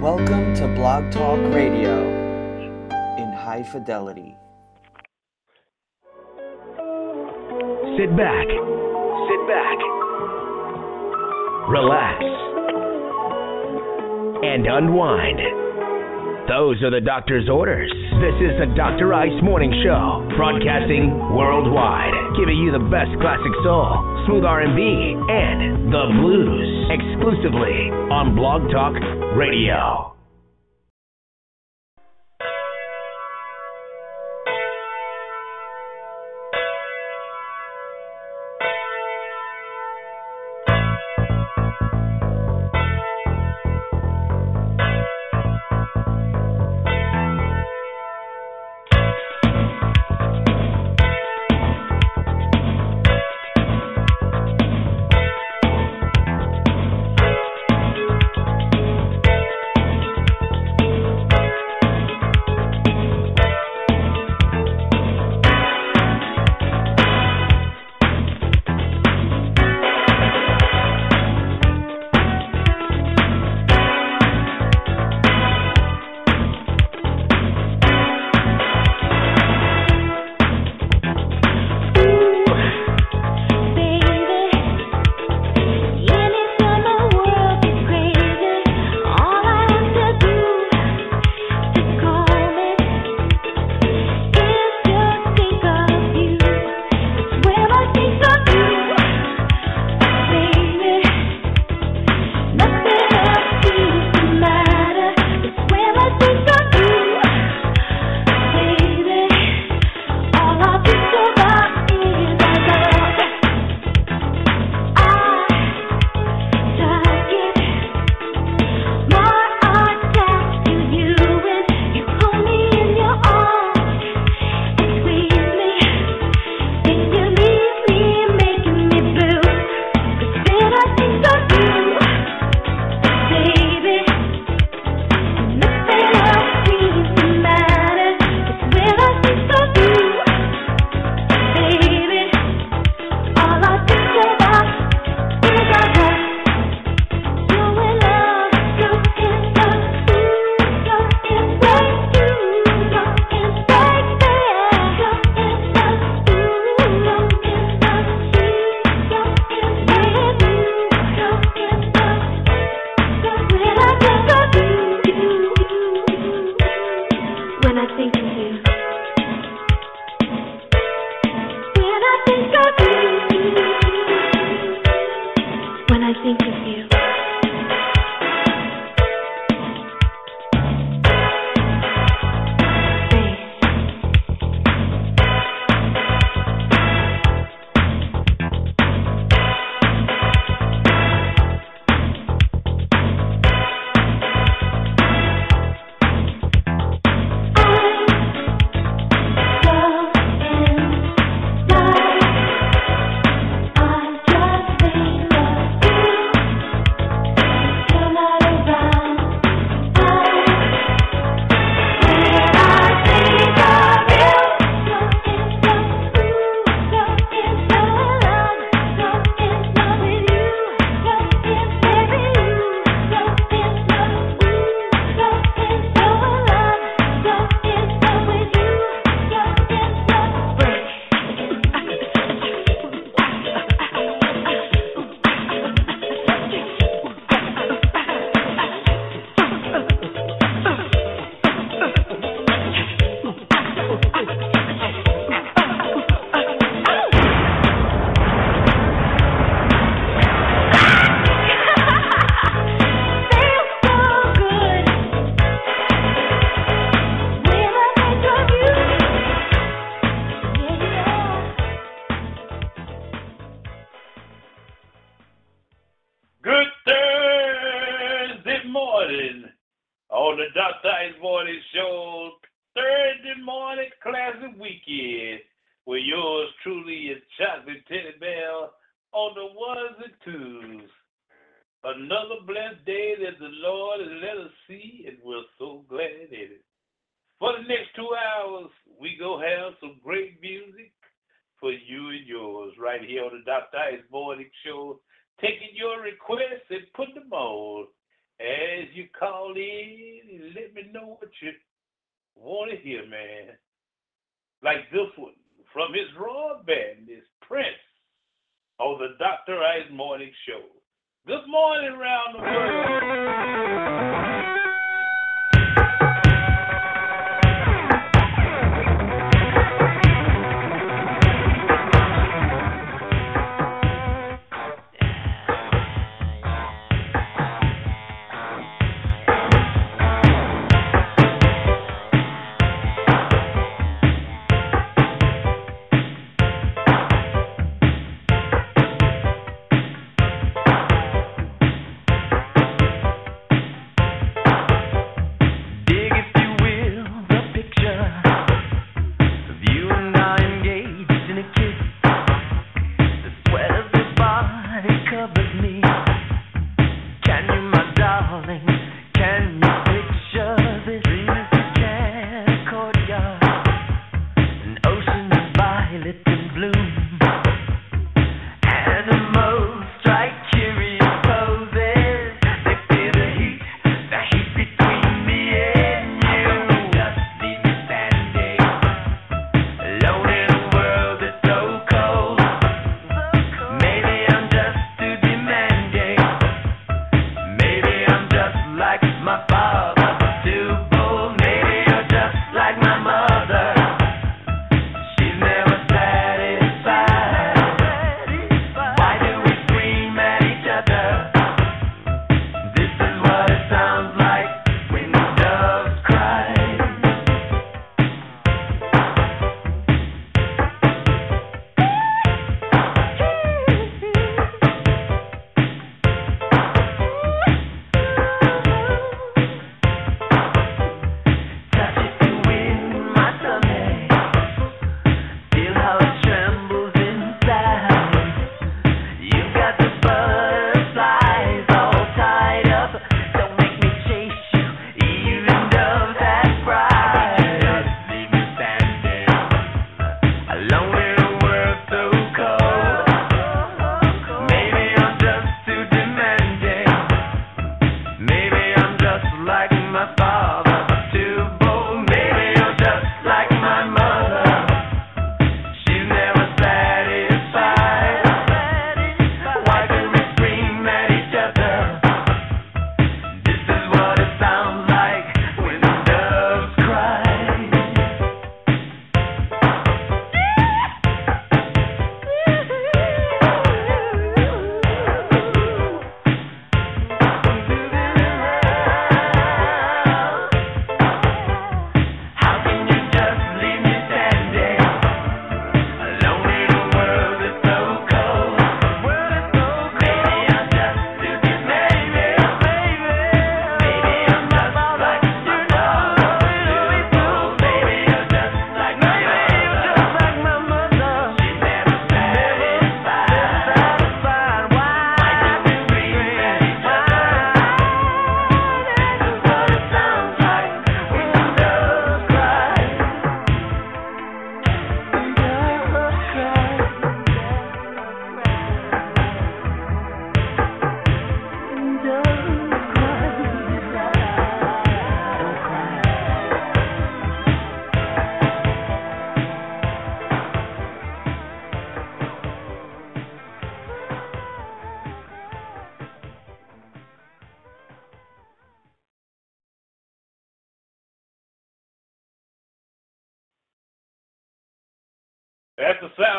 Welcome to Blog Talk Radio in high fidelity. Sit back. Sit back. Relax. And unwind. Those are the doctor's orders. This is the Dr. Ice Morning Show, broadcasting worldwide, giving you the best classic soul, smooth R&B, and the blues, exclusively on Blog Talk Radio.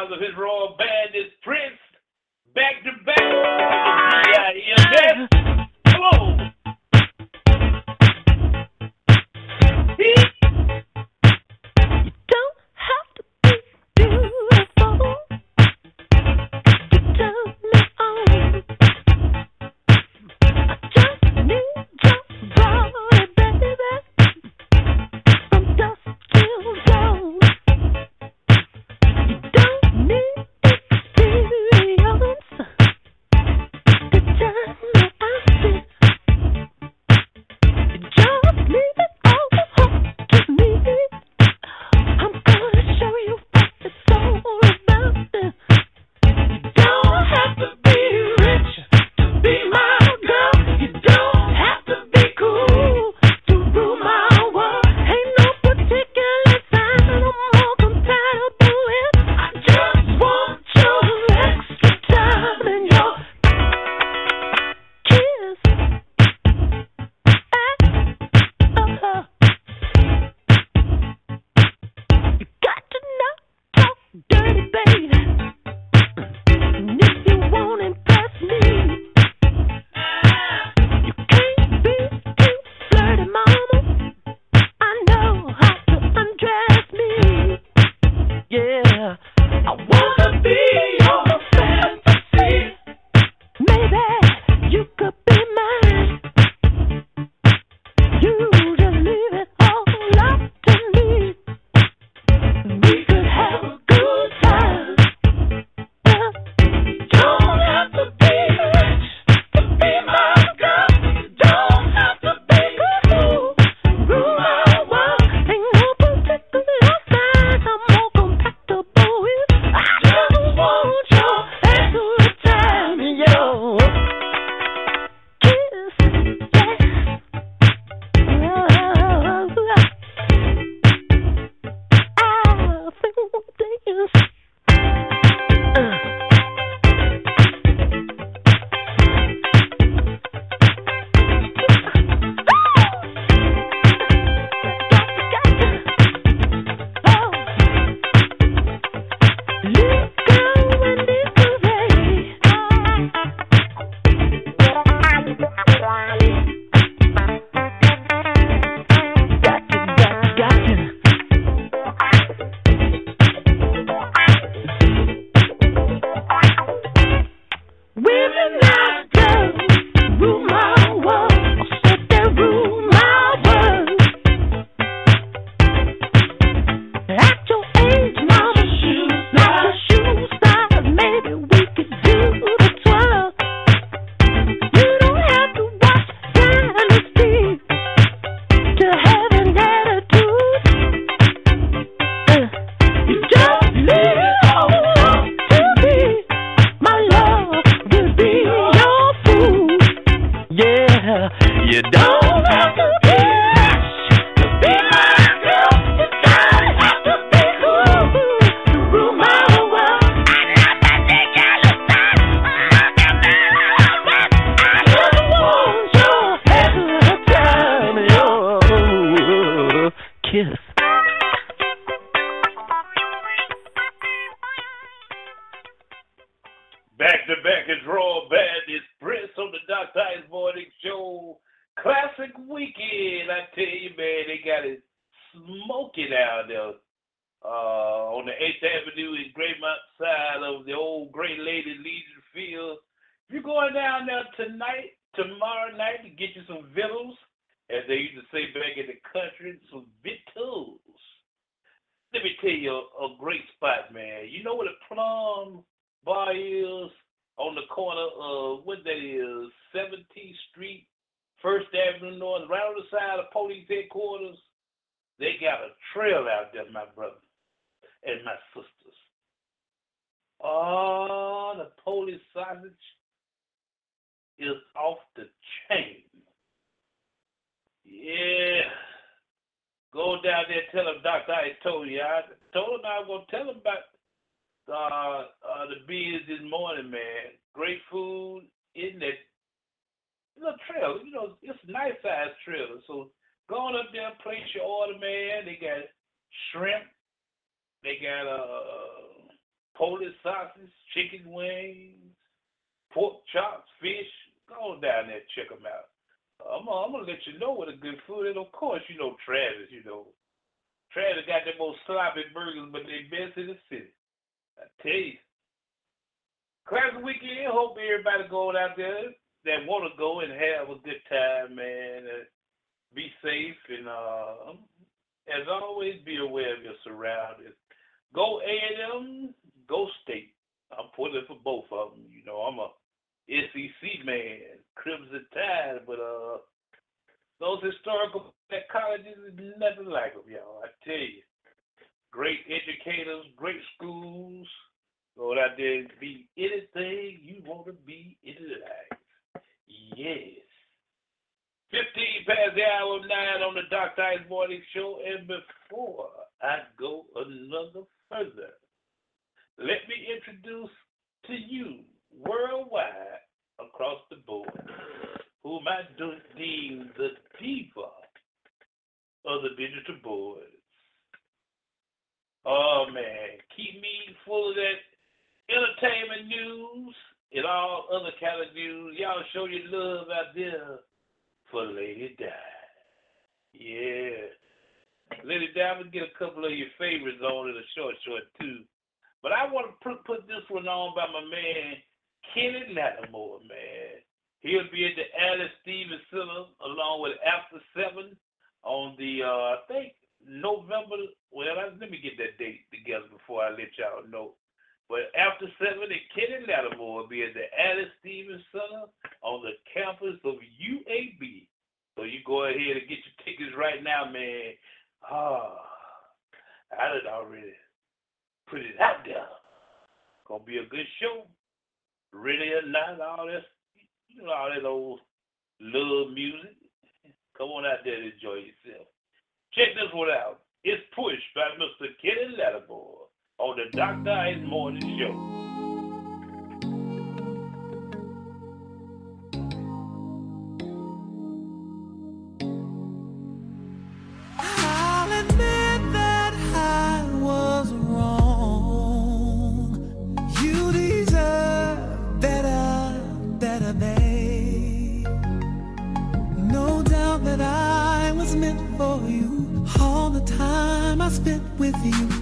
Sounds of his royal band going down there tonight, tomorrow night to get you some victuals, as they used to say back in the country, some victuals. Let me tell you a, a great spot, man. You know where the Plum Bar is on the corner of what that is, 17th Street, First Avenue North, right on the side of police headquarters. They got a trail out there, my brother and my sisters. Oh, the Polish sausage is off the chain. Yeah. Go down there tell him, Doctor, I told you. I told him I was going to tell him about uh, uh, the beers this morning, man. Great food in that little trailer. You know, it's a nice size trailer. So go on up there, place your order, man. They got shrimp, they got uh, Polish sausage, chicken wings, pork chops, fish. Go down there, check them out. I'm, gonna let you know what a good food is. Of course, you know Travis. You know Travis got the most sloppy burgers, but they best in the city. I tell you. Classic weekend. Hope everybody going out there that want to go and have a good time, man. Be safe and uh, as always, be aware of your surroundings. Go A&M, go State. I'm pulling for both of them. You know, I'm a SEC man, Crimson Tide, but uh, those historical colleges is nothing like them, y'all. I tell you, great educators, great schools. Out there and be anything you want to be in life. Yes. 15 past the hour of 9 on the Dr. Ice Morning Show. And before I go another further, let me introduce to you worldwide across the board whom I deem the diva of the digital boards. Oh man, keep me full of that entertainment news and all other kind of news. Y'all show your love out there for Lady Di. Yeah. Lady Di, I'm to get a couple of your favorites on in a short, short, too. But I want to put this one on by my man, Kenny Lattimore, man. He'll be at the Alys Stephens Center along with After Seven on the, uh, I think, November. Well, let me get that date together before I let y'all know. But after seven, and Kenny Lattimore will be at the Alys Stephens Center on the campus of UAB. So you go ahead and get your tickets right now, man. Ah, I done already put it out there. Gonna be a good show. Really or not, all this, you know, all that old love music. Come on out there and enjoy yourself. Check this one out. It's pushed by Mr. Kenny Lattimore on the Dr. Ice Morning Show. Spent with you,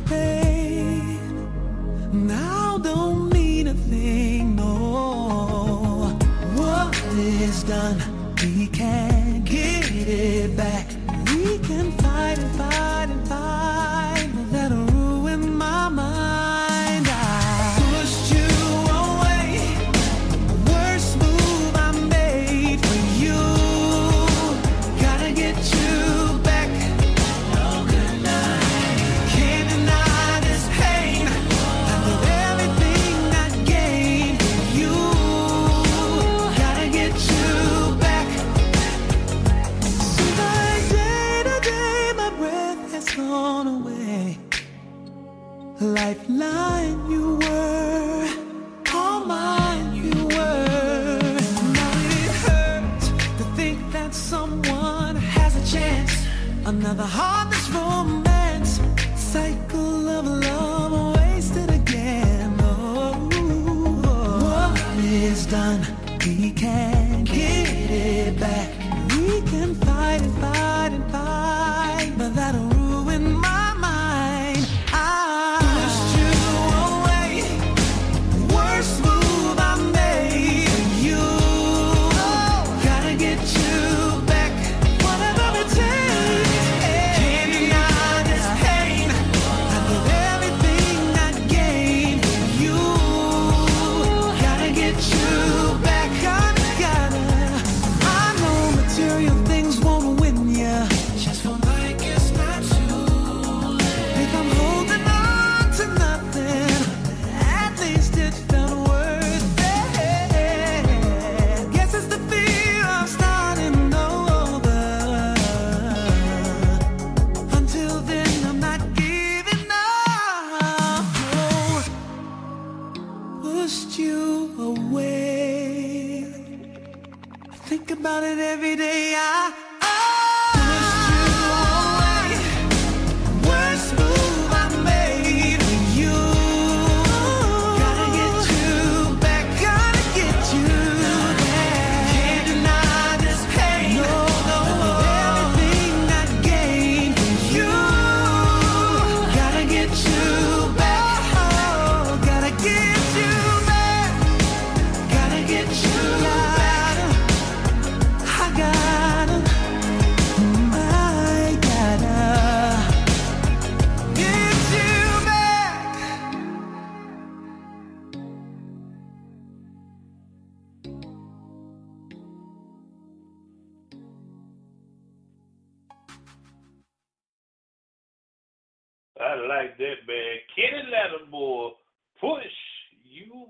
like that, man. Kenny Lattimore, push you.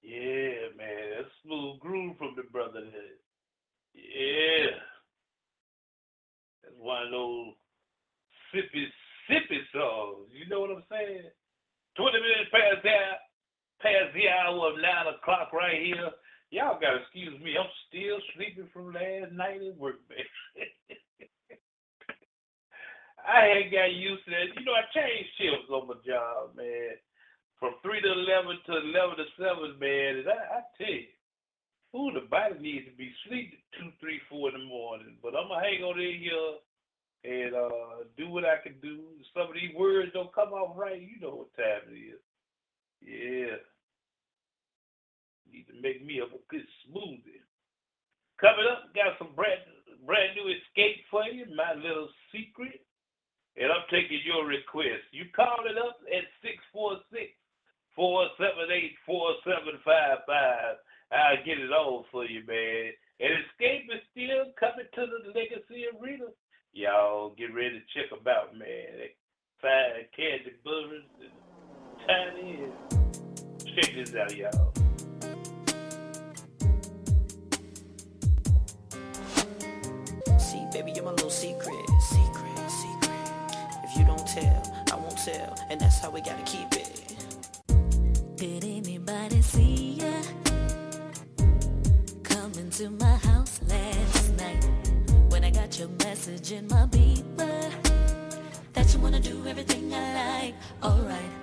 Yeah, man. That's smooth groove from the brother. Yeah. That's one of those sippy, sippy songs. You know what I'm saying? 20 minutes past that, past the hour of 9 o'clock right here. Y'all got to excuse me. I'm still sleeping from last night at work, man. I had got used to that. You know, I changed shifts on my job, man. From 3 to 11 to 11 to 7, man. And I, I tell you, ooh, the body needs to be sleeping 2, 3, 4 in the morning. But I'm to hang on in here and uh, do what I can do. Some of these words don't come out right. You know what time it is. Yeah. Need to make me up a good smoothie. Coming up, got some brand, brand new Xscape for you, my little secret. And I'm taking your request. You call it up at 646 478 4755. I'll get it on for you, man. And Xscape is still coming to the Legacy Arena. Y'all get ready to check them out, man. They fine Kandi Burruss and tiny. And check this out, y'all. See, baby, you're my little secret. Secret, tell, I won't tell. And that's how we gotta keep it. Did anybody see ya? Coming to my house last night when I got your message in my beeper that you wanna do everything I like. Alright.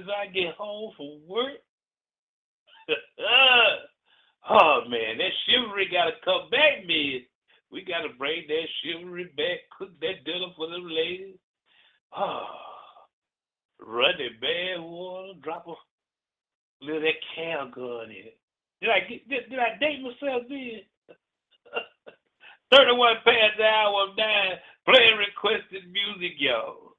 As I get home from work. oh man, that chivalry gotta come back, man. We gotta bring that chivalry back, cook that dinner for them ladies. Oh, run that bad water, drop a little that Calgon in it. Did I get did, did I date myself then? 31 past the hour of nine, playing requested music, y'all.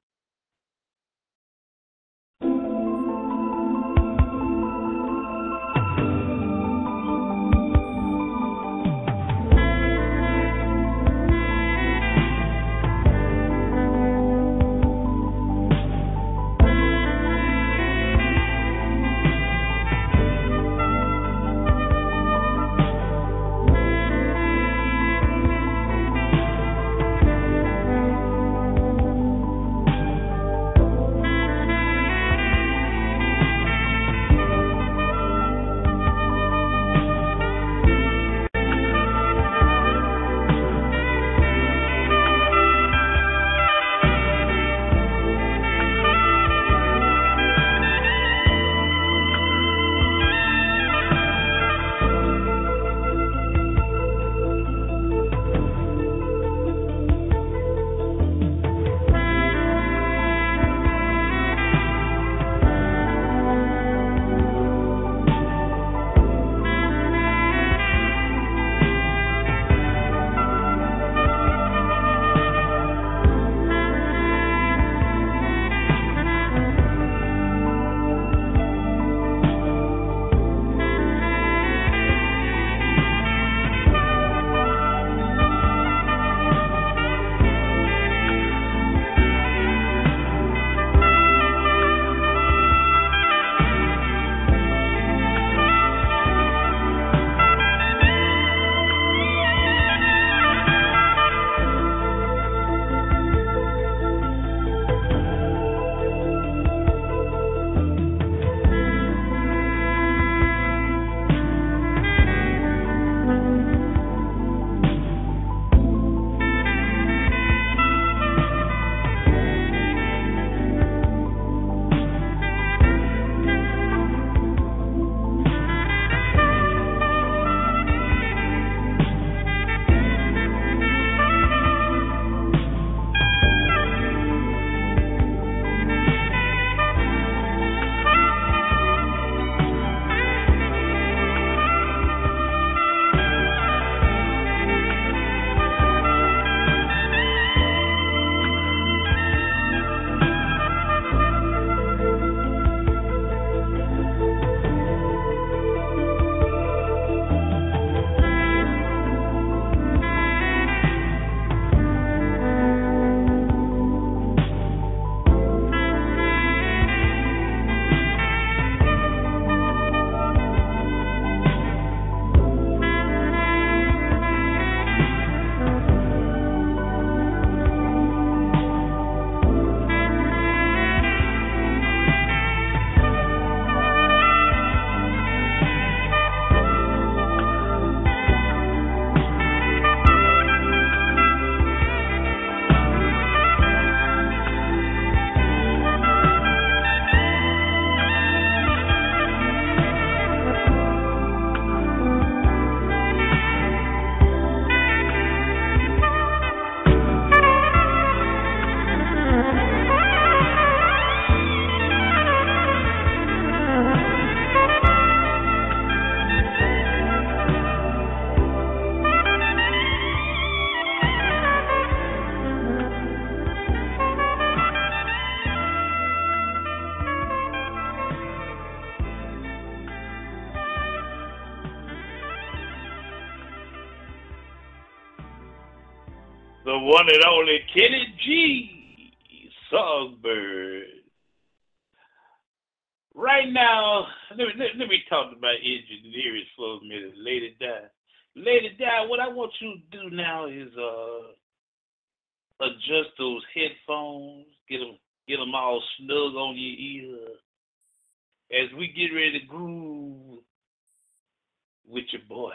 One and only Kenny G, Songbird. Right now, let me, let, let me talk my engineers for a minute. Lady Di. Lady Di, what I want you to do now is uh, adjust those headphones, get them, get them all snug on your ear as we get ready to groove with your boy.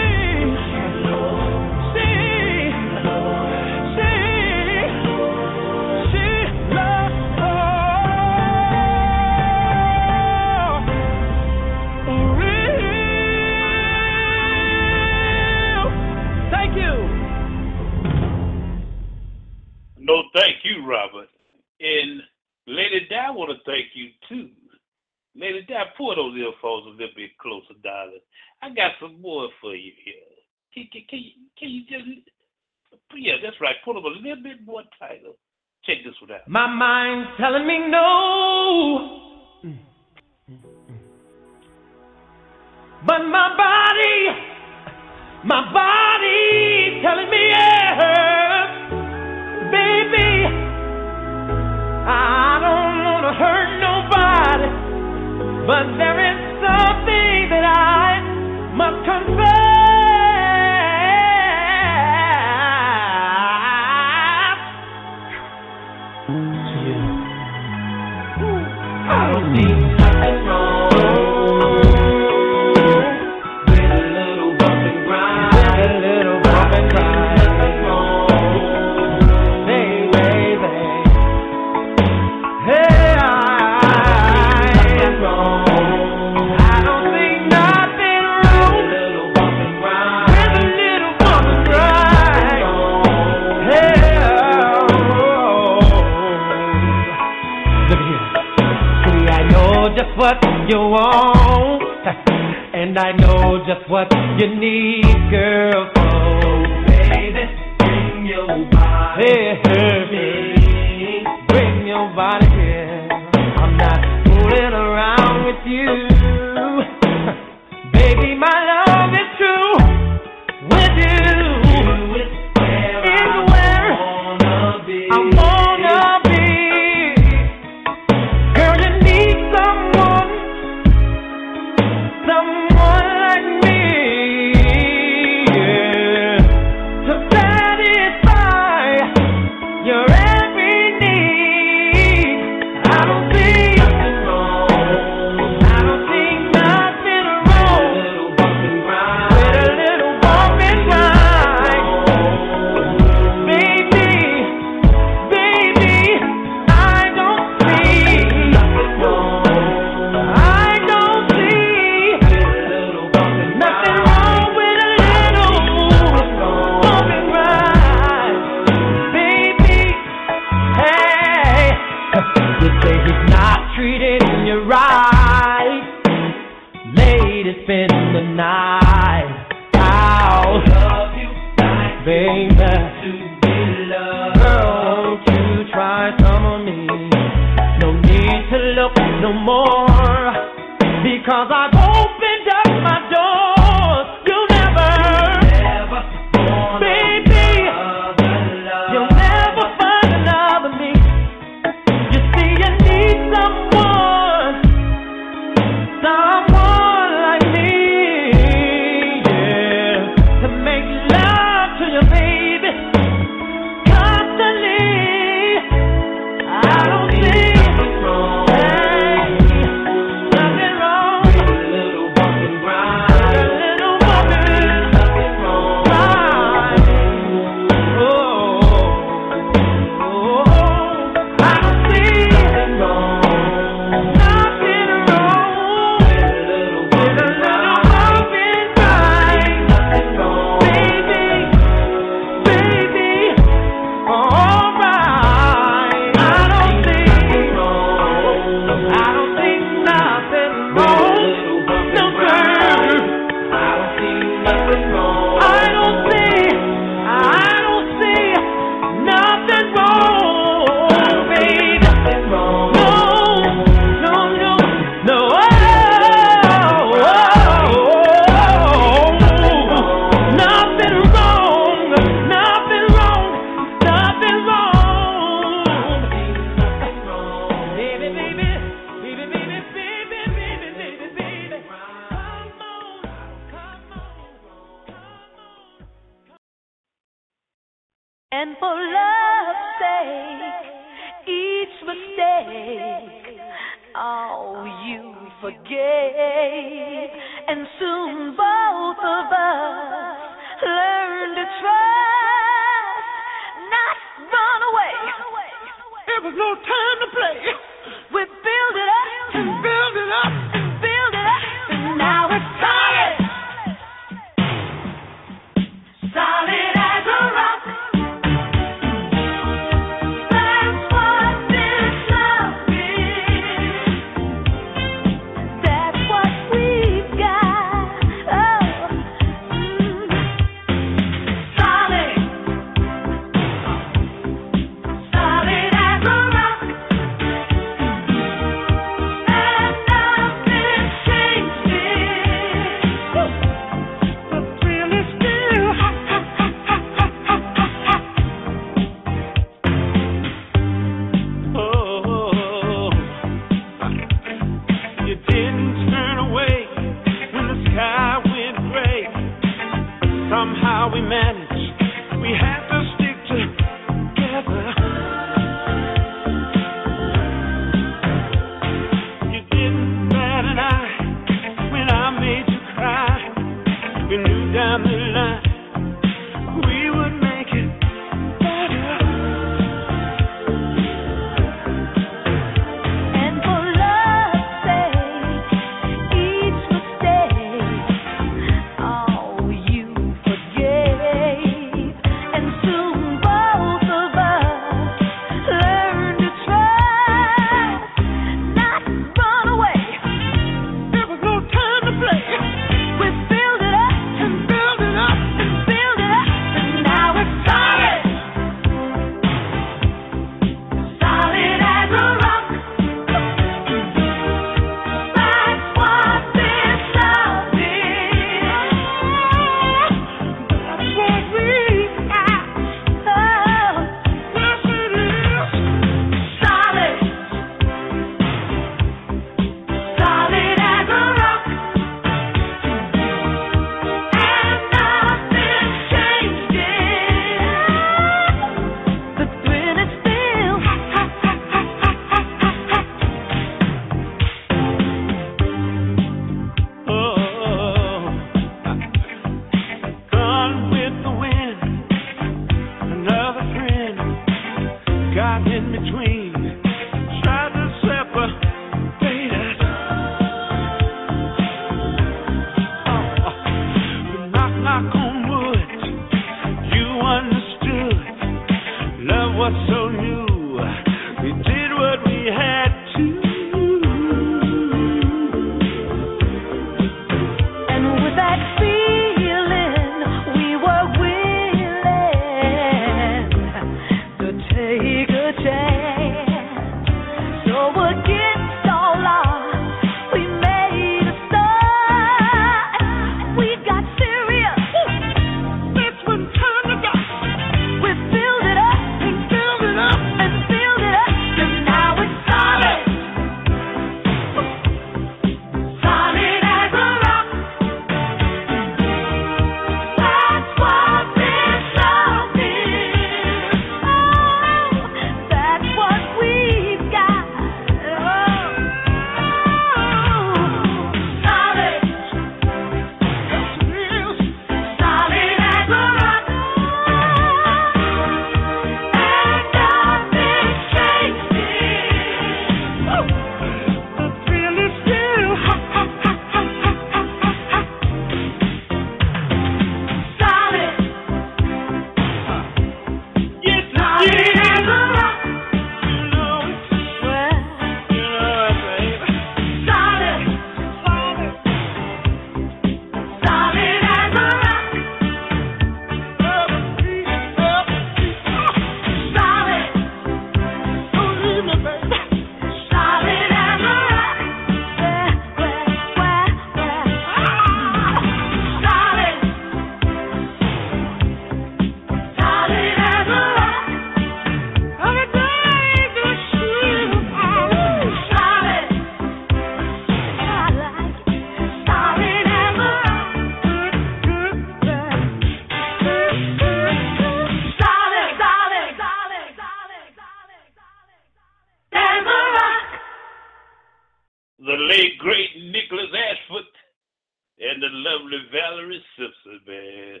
Simpson, man.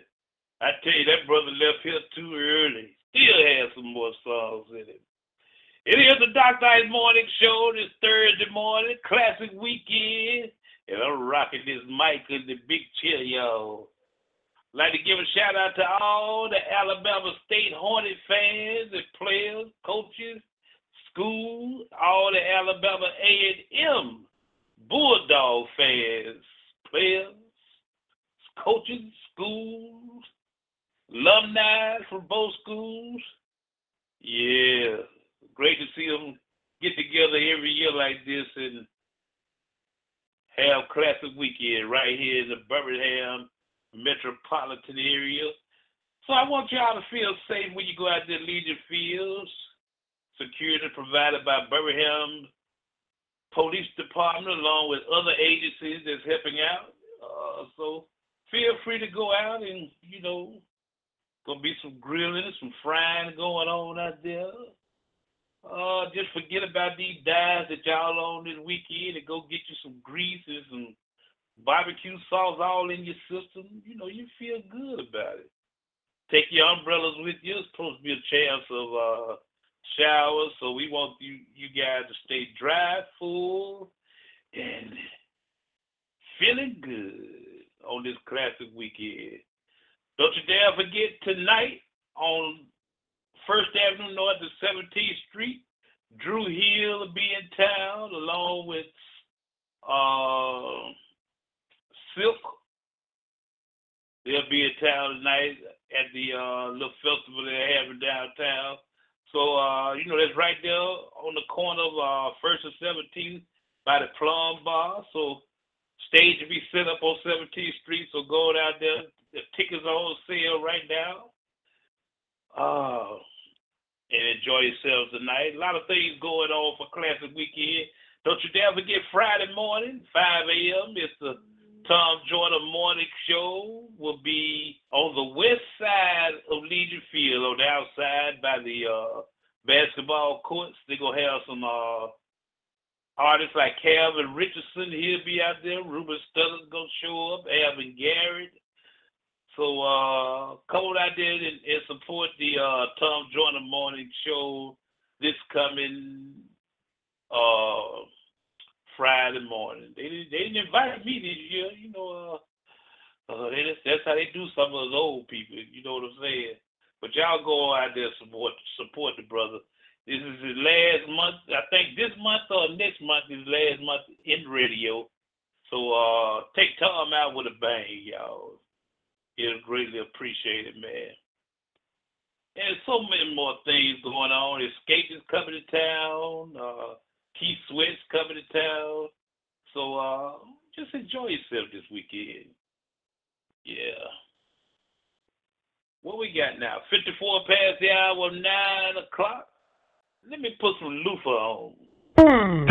I tell you, that brother left here too early. Still has some more songs in him. It is the Dr. Ice Morning Show this Thursday morning, classic weekend, and I'm rocking this mic in the big chair, y'all. Like to give a shout out to all the Alabama State Hornet fans and players, coaches, school, all the Alabama A&M Bulldog fans, players, coaches, schools, alumni from both schools. Yeah, great to see them get together every year like this and have classic weekend right here in the Birmingham metropolitan area. So I want y'all to feel safe when you go out there to Legion Fields. Security provided by Birmingham Police Department along with other agencies that's helping out. Uh, so feel free to go out and, you know, gonna be some grilling, and some frying going on out there. Uh, just forget about these dives that y'all on this weekend and go get you some greases and barbecue sauce all in your system. You know, you feel good about it. Take your umbrellas with you. It's supposed to be a chance of uh, showers, so we want you you guys to stay dry, full, and feeling good on this classic weekend. Don't you dare forget tonight on First Avenue North to 17th Street, Dru Hill will be in town along with uh, Silk. They'll be in town tonight at the uh, little festival they're having downtown. So, uh, you know, that's right there on the corner of uh, First and 17th by the Plum Bar. So, stage will be set up on 17th Street. So, go out there. The tickets are on sale right now. Uh, and enjoy yourselves tonight. A lot of things going on for Classic Weekend. Don't you dare forget Friday morning, 5 a.m. It's the Tom Jordan Morning Show. Will be on the west side of Legion Field, on the outside by the uh, basketball courts. They're to have some uh, artists like Calvin Richardson. He'll be out there. Ruben Studdard's to show up. Alvin Garrett. So uh, come on out there and, and support the uh, Tom Jordan Morning Show this coming uh Friday morning. They didn't, they didn't invite me this year, you know. Uh, uh, that's how they do some of those old people. You know what I'm saying? But y'all go out there support support the brother. This is his last month. I think this month or next month is last month in radio. So uh take time out with a bang, y'all. It's greatly appreciated, man. And so many more things going on. Xscape is coming to town. Uh, Keith Sweat's coming to town. So uh, just enjoy yourself this weekend. Yeah. What we got now? 54 past the hour, 9 o'clock. Let me put some Luther on.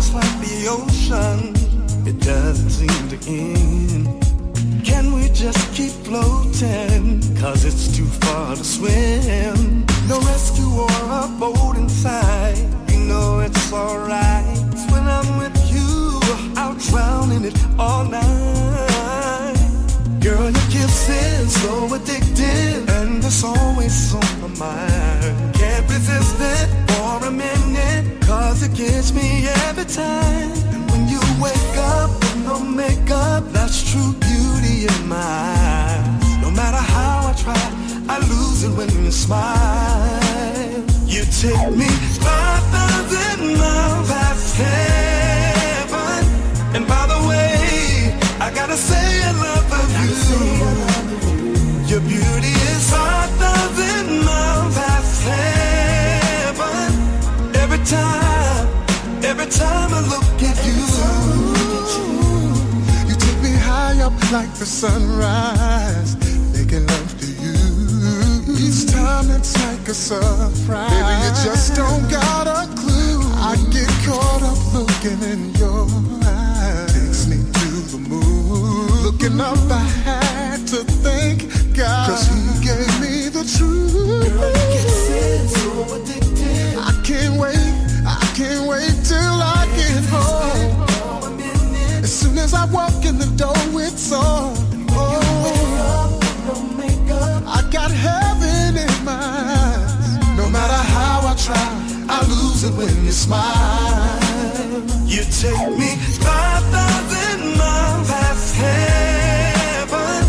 Is like the ocean, it doesn't seem to end. Can we just keep floating? Cause it's too far to swim. No rescue or a boat inside. You know it's alright. When I'm with you, I'll drown in it all night. Girl, your kiss is so addictive, and it's always on my mind. Can't resist it for a minute, cause it gets me every time. And when you wake up with no makeup, that's true beauty in my eyes. No matter how I try, I lose it when you smile. You take me 5,000 miles past heaven. And by the way, I gotta say I love you. Your beauty is 5,000 miles past heaven. Every time, time I look at you, you take me high up like the sunrise, making love to you. Each time it's like a surprise. Baby, you just don't got a clue. I get caught up looking in your eyes. Takes me to the moon. Looking up, I had to thank God. Cause he gave me the truth. Girl, you can so addicted. I can't wait, can't wait till I get home. As soon as I walk in the door, it's on. Oh, I got heaven in my eyes. No matter how I try, I lose it when you smile. You take me 5,000 miles past heaven.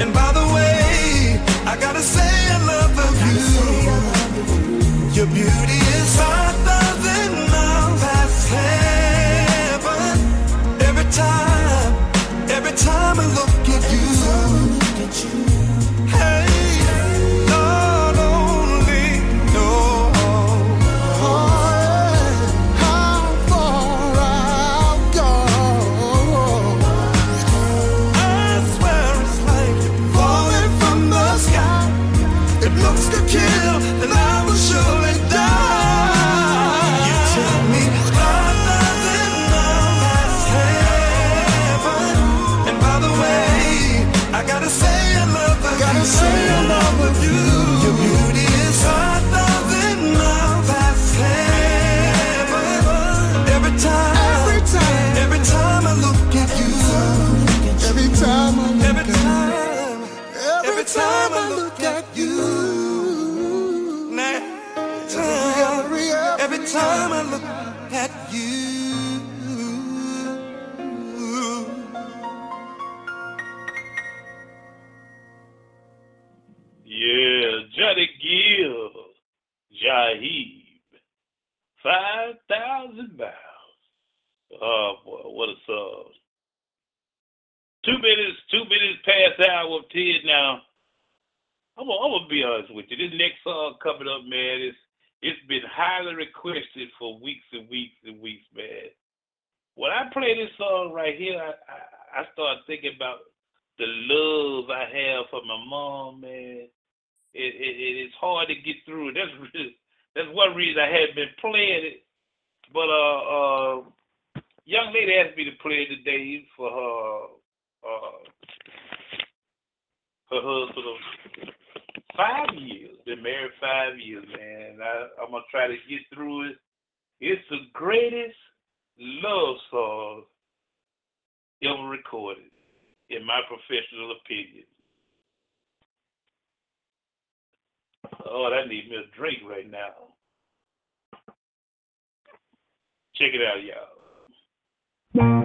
And by the way, I gotta say I love you. Your beauty Hey, Boy, what a song. Two minutes, two minutes past hour of 10 now. I'm gonna, I'm gonna be honest with you. This next song coming up, man, it's, it's been highly requested for weeks and weeks and weeks, man. When I play this song right here, I, I, I start thinking about the love I have for my mom, man it, it, it it's hard to get through. That's really, that's one reason I hadn't been playing it. But uh, uh, young lady asked me to play today for her uh, her husband five years. Been married five years, man. I, I'm gonna try to get through it. It's the greatest love song ever recorded, in my professional opinion. Oh, I need me a drink right now. Check it out, y'all. Girl,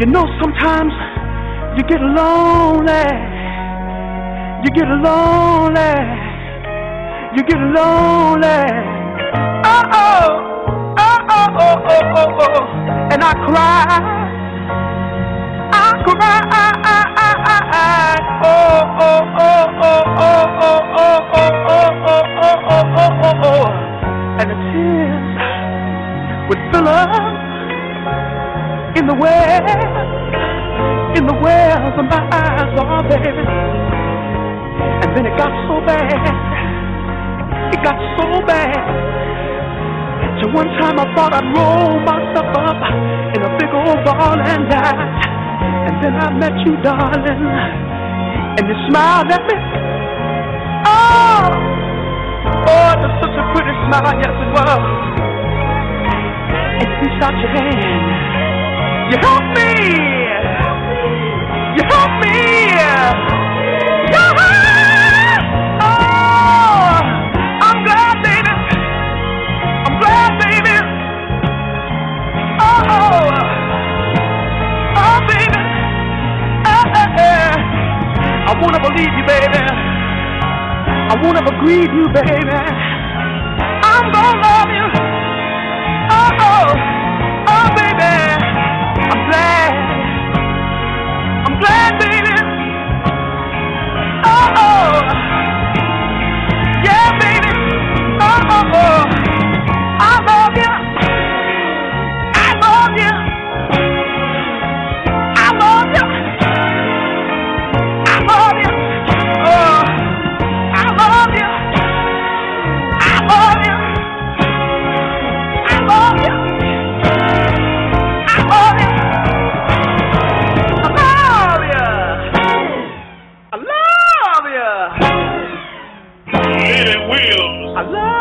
you know, sometimes you get lonely. You get lonely. You get lonely. Oh, oh, oh, oh, oh, oh, oh, oh. And I cry. I cry. Oh, oh, oh, oh, oh, oh, oh, oh, oh, oh, oh, oh, oh, oh, oh. And the tears would fill up in the well, in the wells of my eyes, oh baby. And then it got so bad, it got so bad. So one time I thought I'd roll myself up in a big old ball and die. And then I met you, darling, and you smiled at me. Oh, oh, it was such a pretty smile, yes it was. And you out your hand. You helped me. You helped me. Yeah. Oh, I'm glad, baby. I'm glad, baby. Oh, oh, baby. Eh, eh, eh. I ever leave you, baby. I ever grieve you, baby. I'm gonna love you. Oh, oh, oh, baby. Oh, oh. Yeah, baby. Oh, oh, oh. I love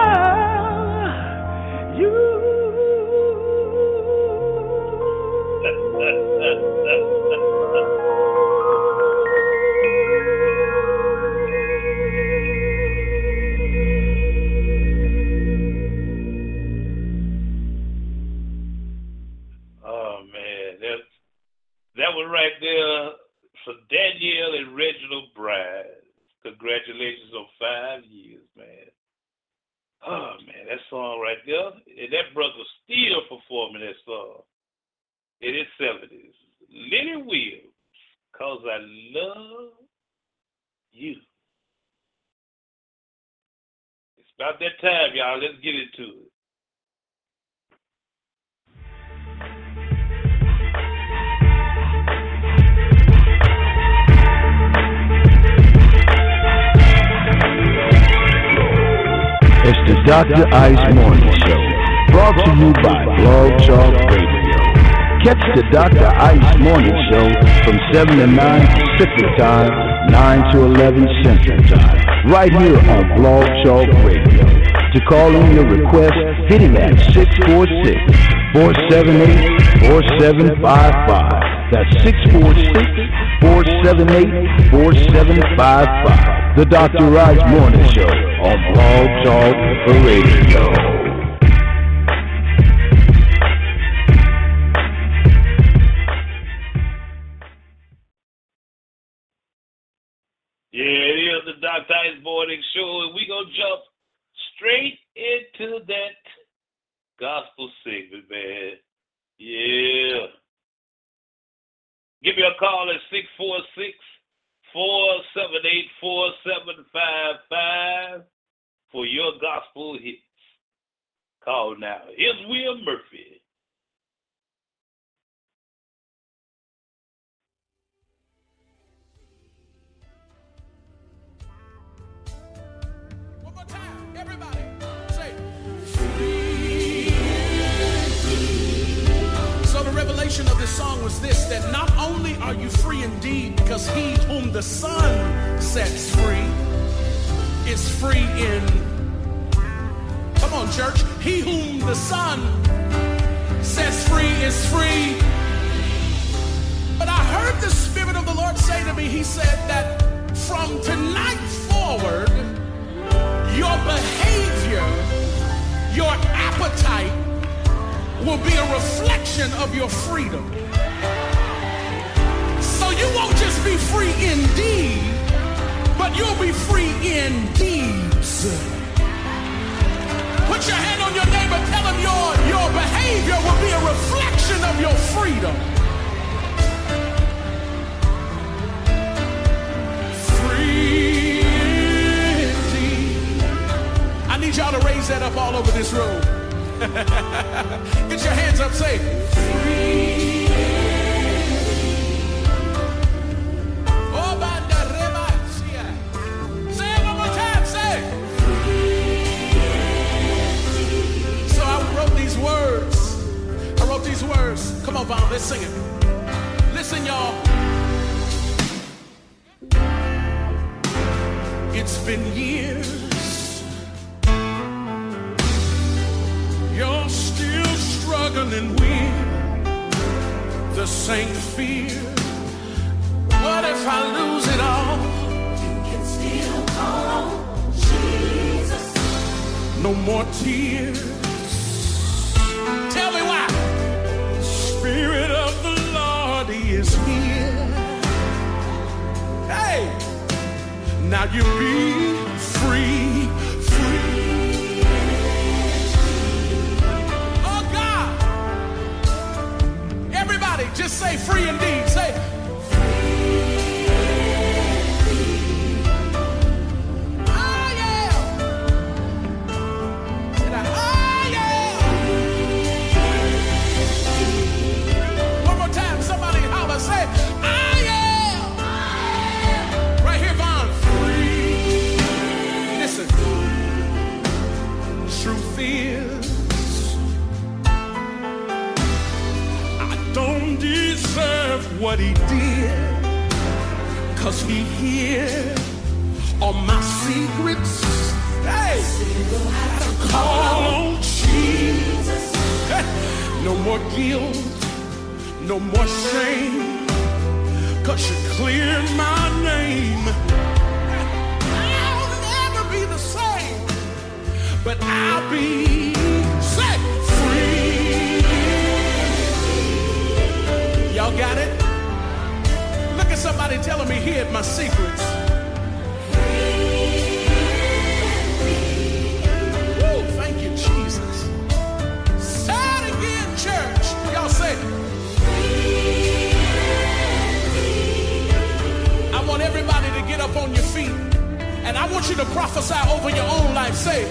Dr. Ice Morning Show, brought to you by Blog Talk Radio. Catch the Dr. Ice Morning Show from 7 to 9 Pacific Time, 9 to 11 Central Time, right here on Blog Talk Radio. To call in your request, hit him at 646-478-4755. That's 646-478-4755. The Dr. Ice Morning Show on Blog Talk Radio. Yeah, it is the Dr. Ice Show, and we gonna jump straight into that gospel segment, man. Yeah. Give me a call at 646 478 4755 for your gospel hits. Call now. Will Murphy. One more time, everybody. Say. So the revelation of this song was this that not only are you free indeed because he whom the Son sets free is free in Come on church, he whom the Son sets free is free. But I heard the spirit of the Lord say to me, he said that from tonight forward your behavior, your appetite will be a reflection of your freedom. So you won't just be free indeed, but you'll be free in deeds. Put your hand on your neighbor, tell him your, your behavior will be a reflection of your freedom. Free indeed. I need y'all to raise that up all over this room. Get your hands up, say, free. verse. Come on, Bob. let's sing it. Listen, y'all. It's been years. You're still struggling with the same fear. What if I lose it all? You can still call on Jesus. No more tears is here. Hey, now you be free, free. Oh God. Everybody, just say free indeed. Say what he did. Cause he hid all my secrets. Hey, I call on Jesus. No more guilt, no more shame. Cause you cleared my name. I'll never be the same, but I'll be somebody telling me hid my secrets. Thank you, Jesus. Again, church. Y'all say, I want everybody to get up on your feet. And I want you to prophesy over your own life. Say,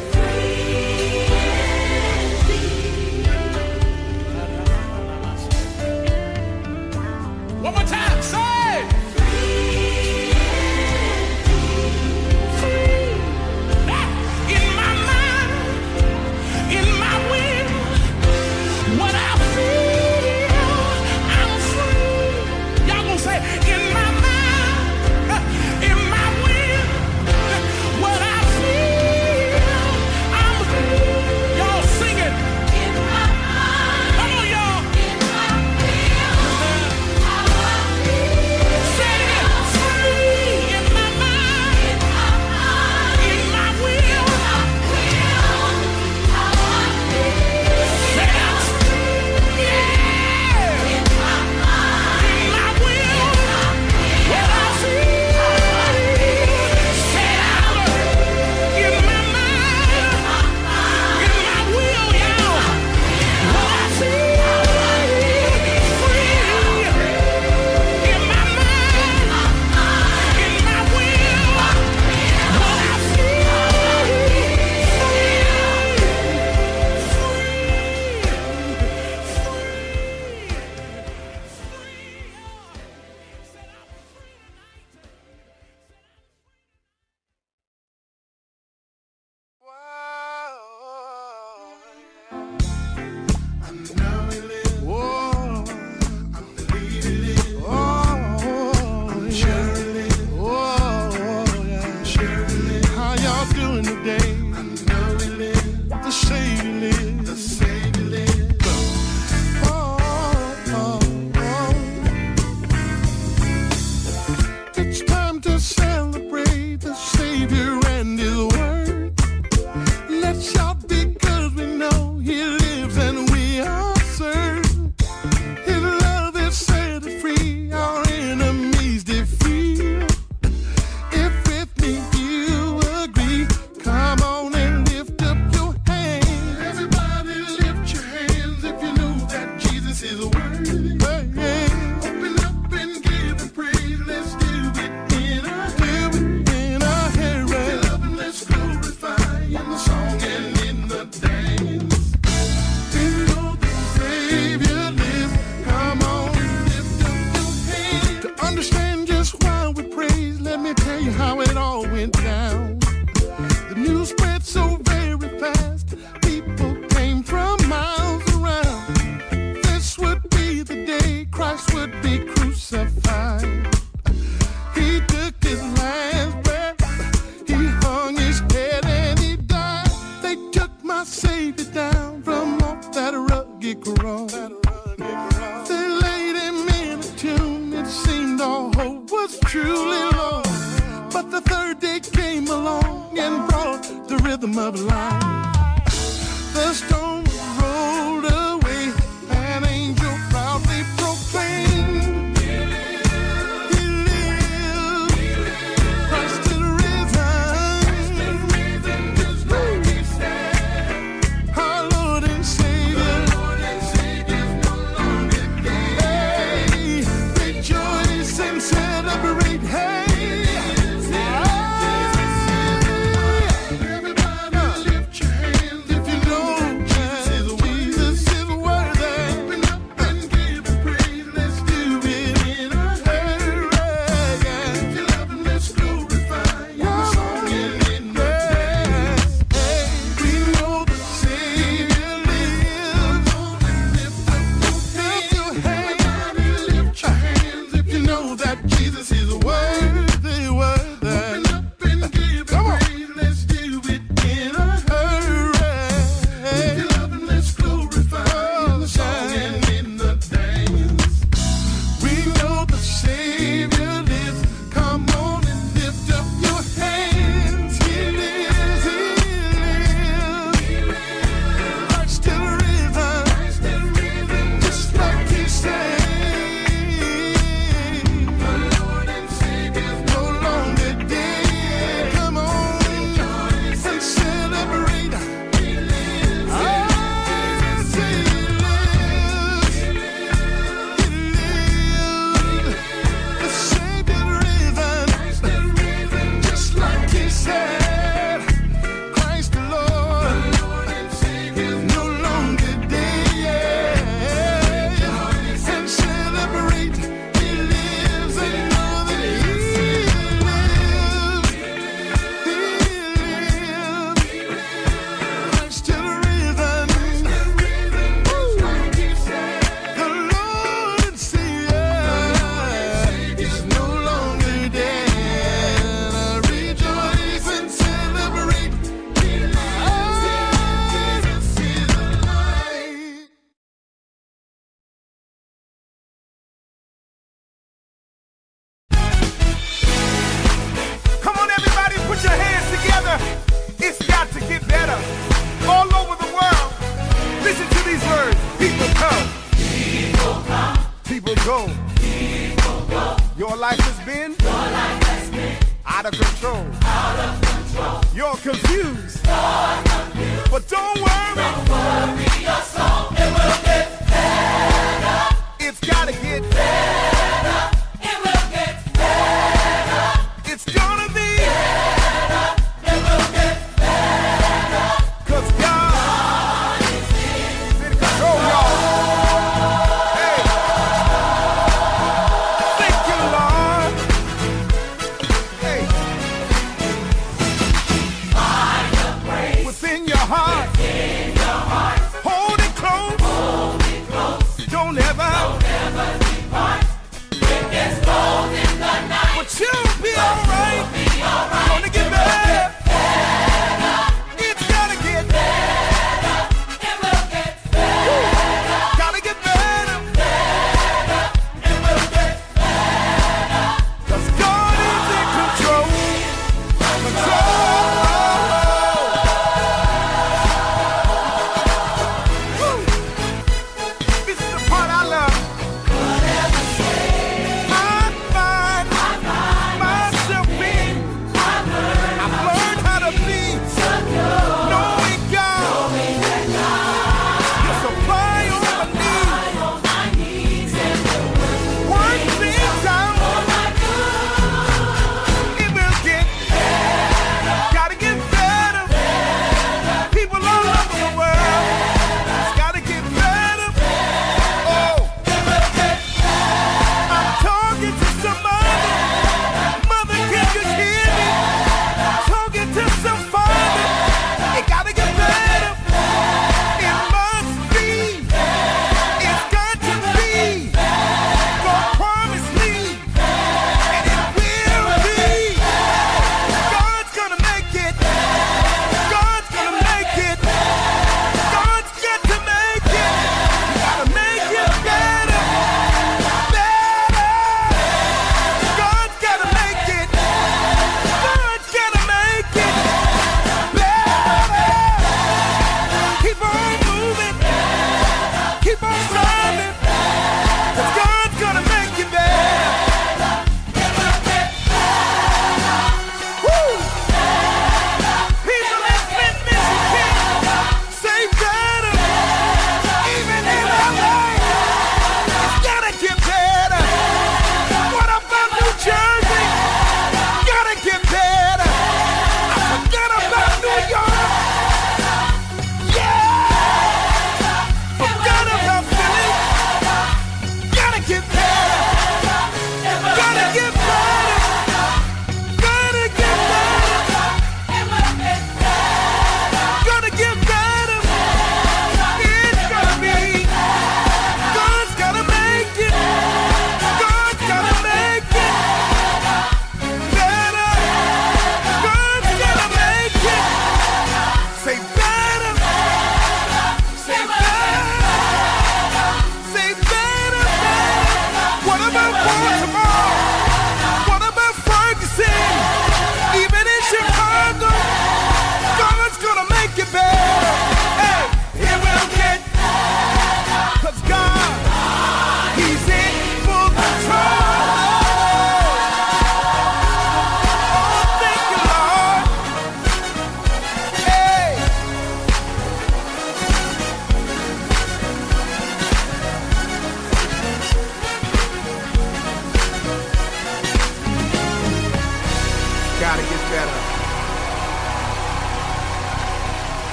People go. People go. Your life has been. Your life has been. Out of control. Out of control. You're confused. You're confused. But don't worry. Don't worry your. It will get better. It's gotta get better.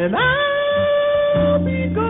And I'll be gone.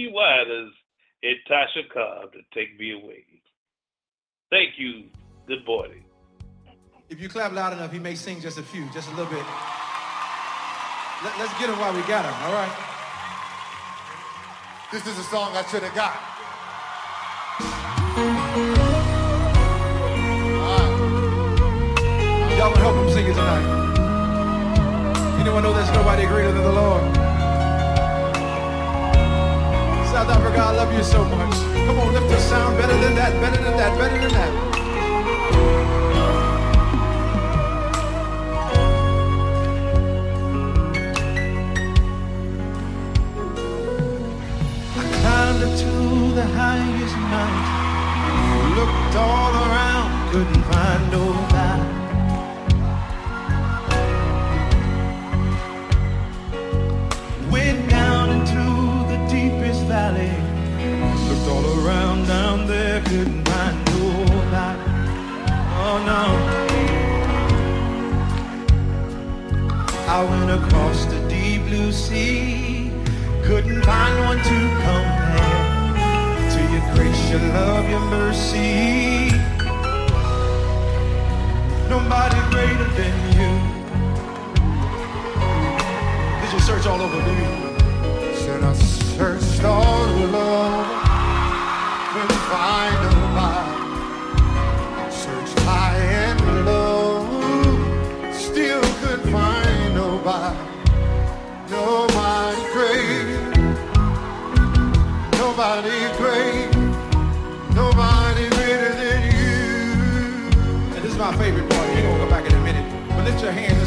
Mitchell, BB Waters, and Tasha Cobb to take me away. Thank you. Good morning. If you clap loud enough, he may sing just a few, just a little bit. Let, us get him while we got him, all right? This is a song I should have got. Y'all can help him sing it tonight. Anyone know there's nobody greater than the Lord? South Africa, I love you so much. Come on, lift the sound better than that, better than that, better than that. I climbed up to the highest mountain, looked all around, couldn't find nobody. Couldn't find nobody. Oh no. I went across the deep blue sea. Couldn't find one to compare to your grace, your love, your mercy. Nobody greater than you. Did you search all over, baby? Said I searched all over, high and low, still couldn't find nobody. Nobody great, nobody great, nobody greater than you. And this is my favorite part. We're gonna go back in a minute. But lift your hands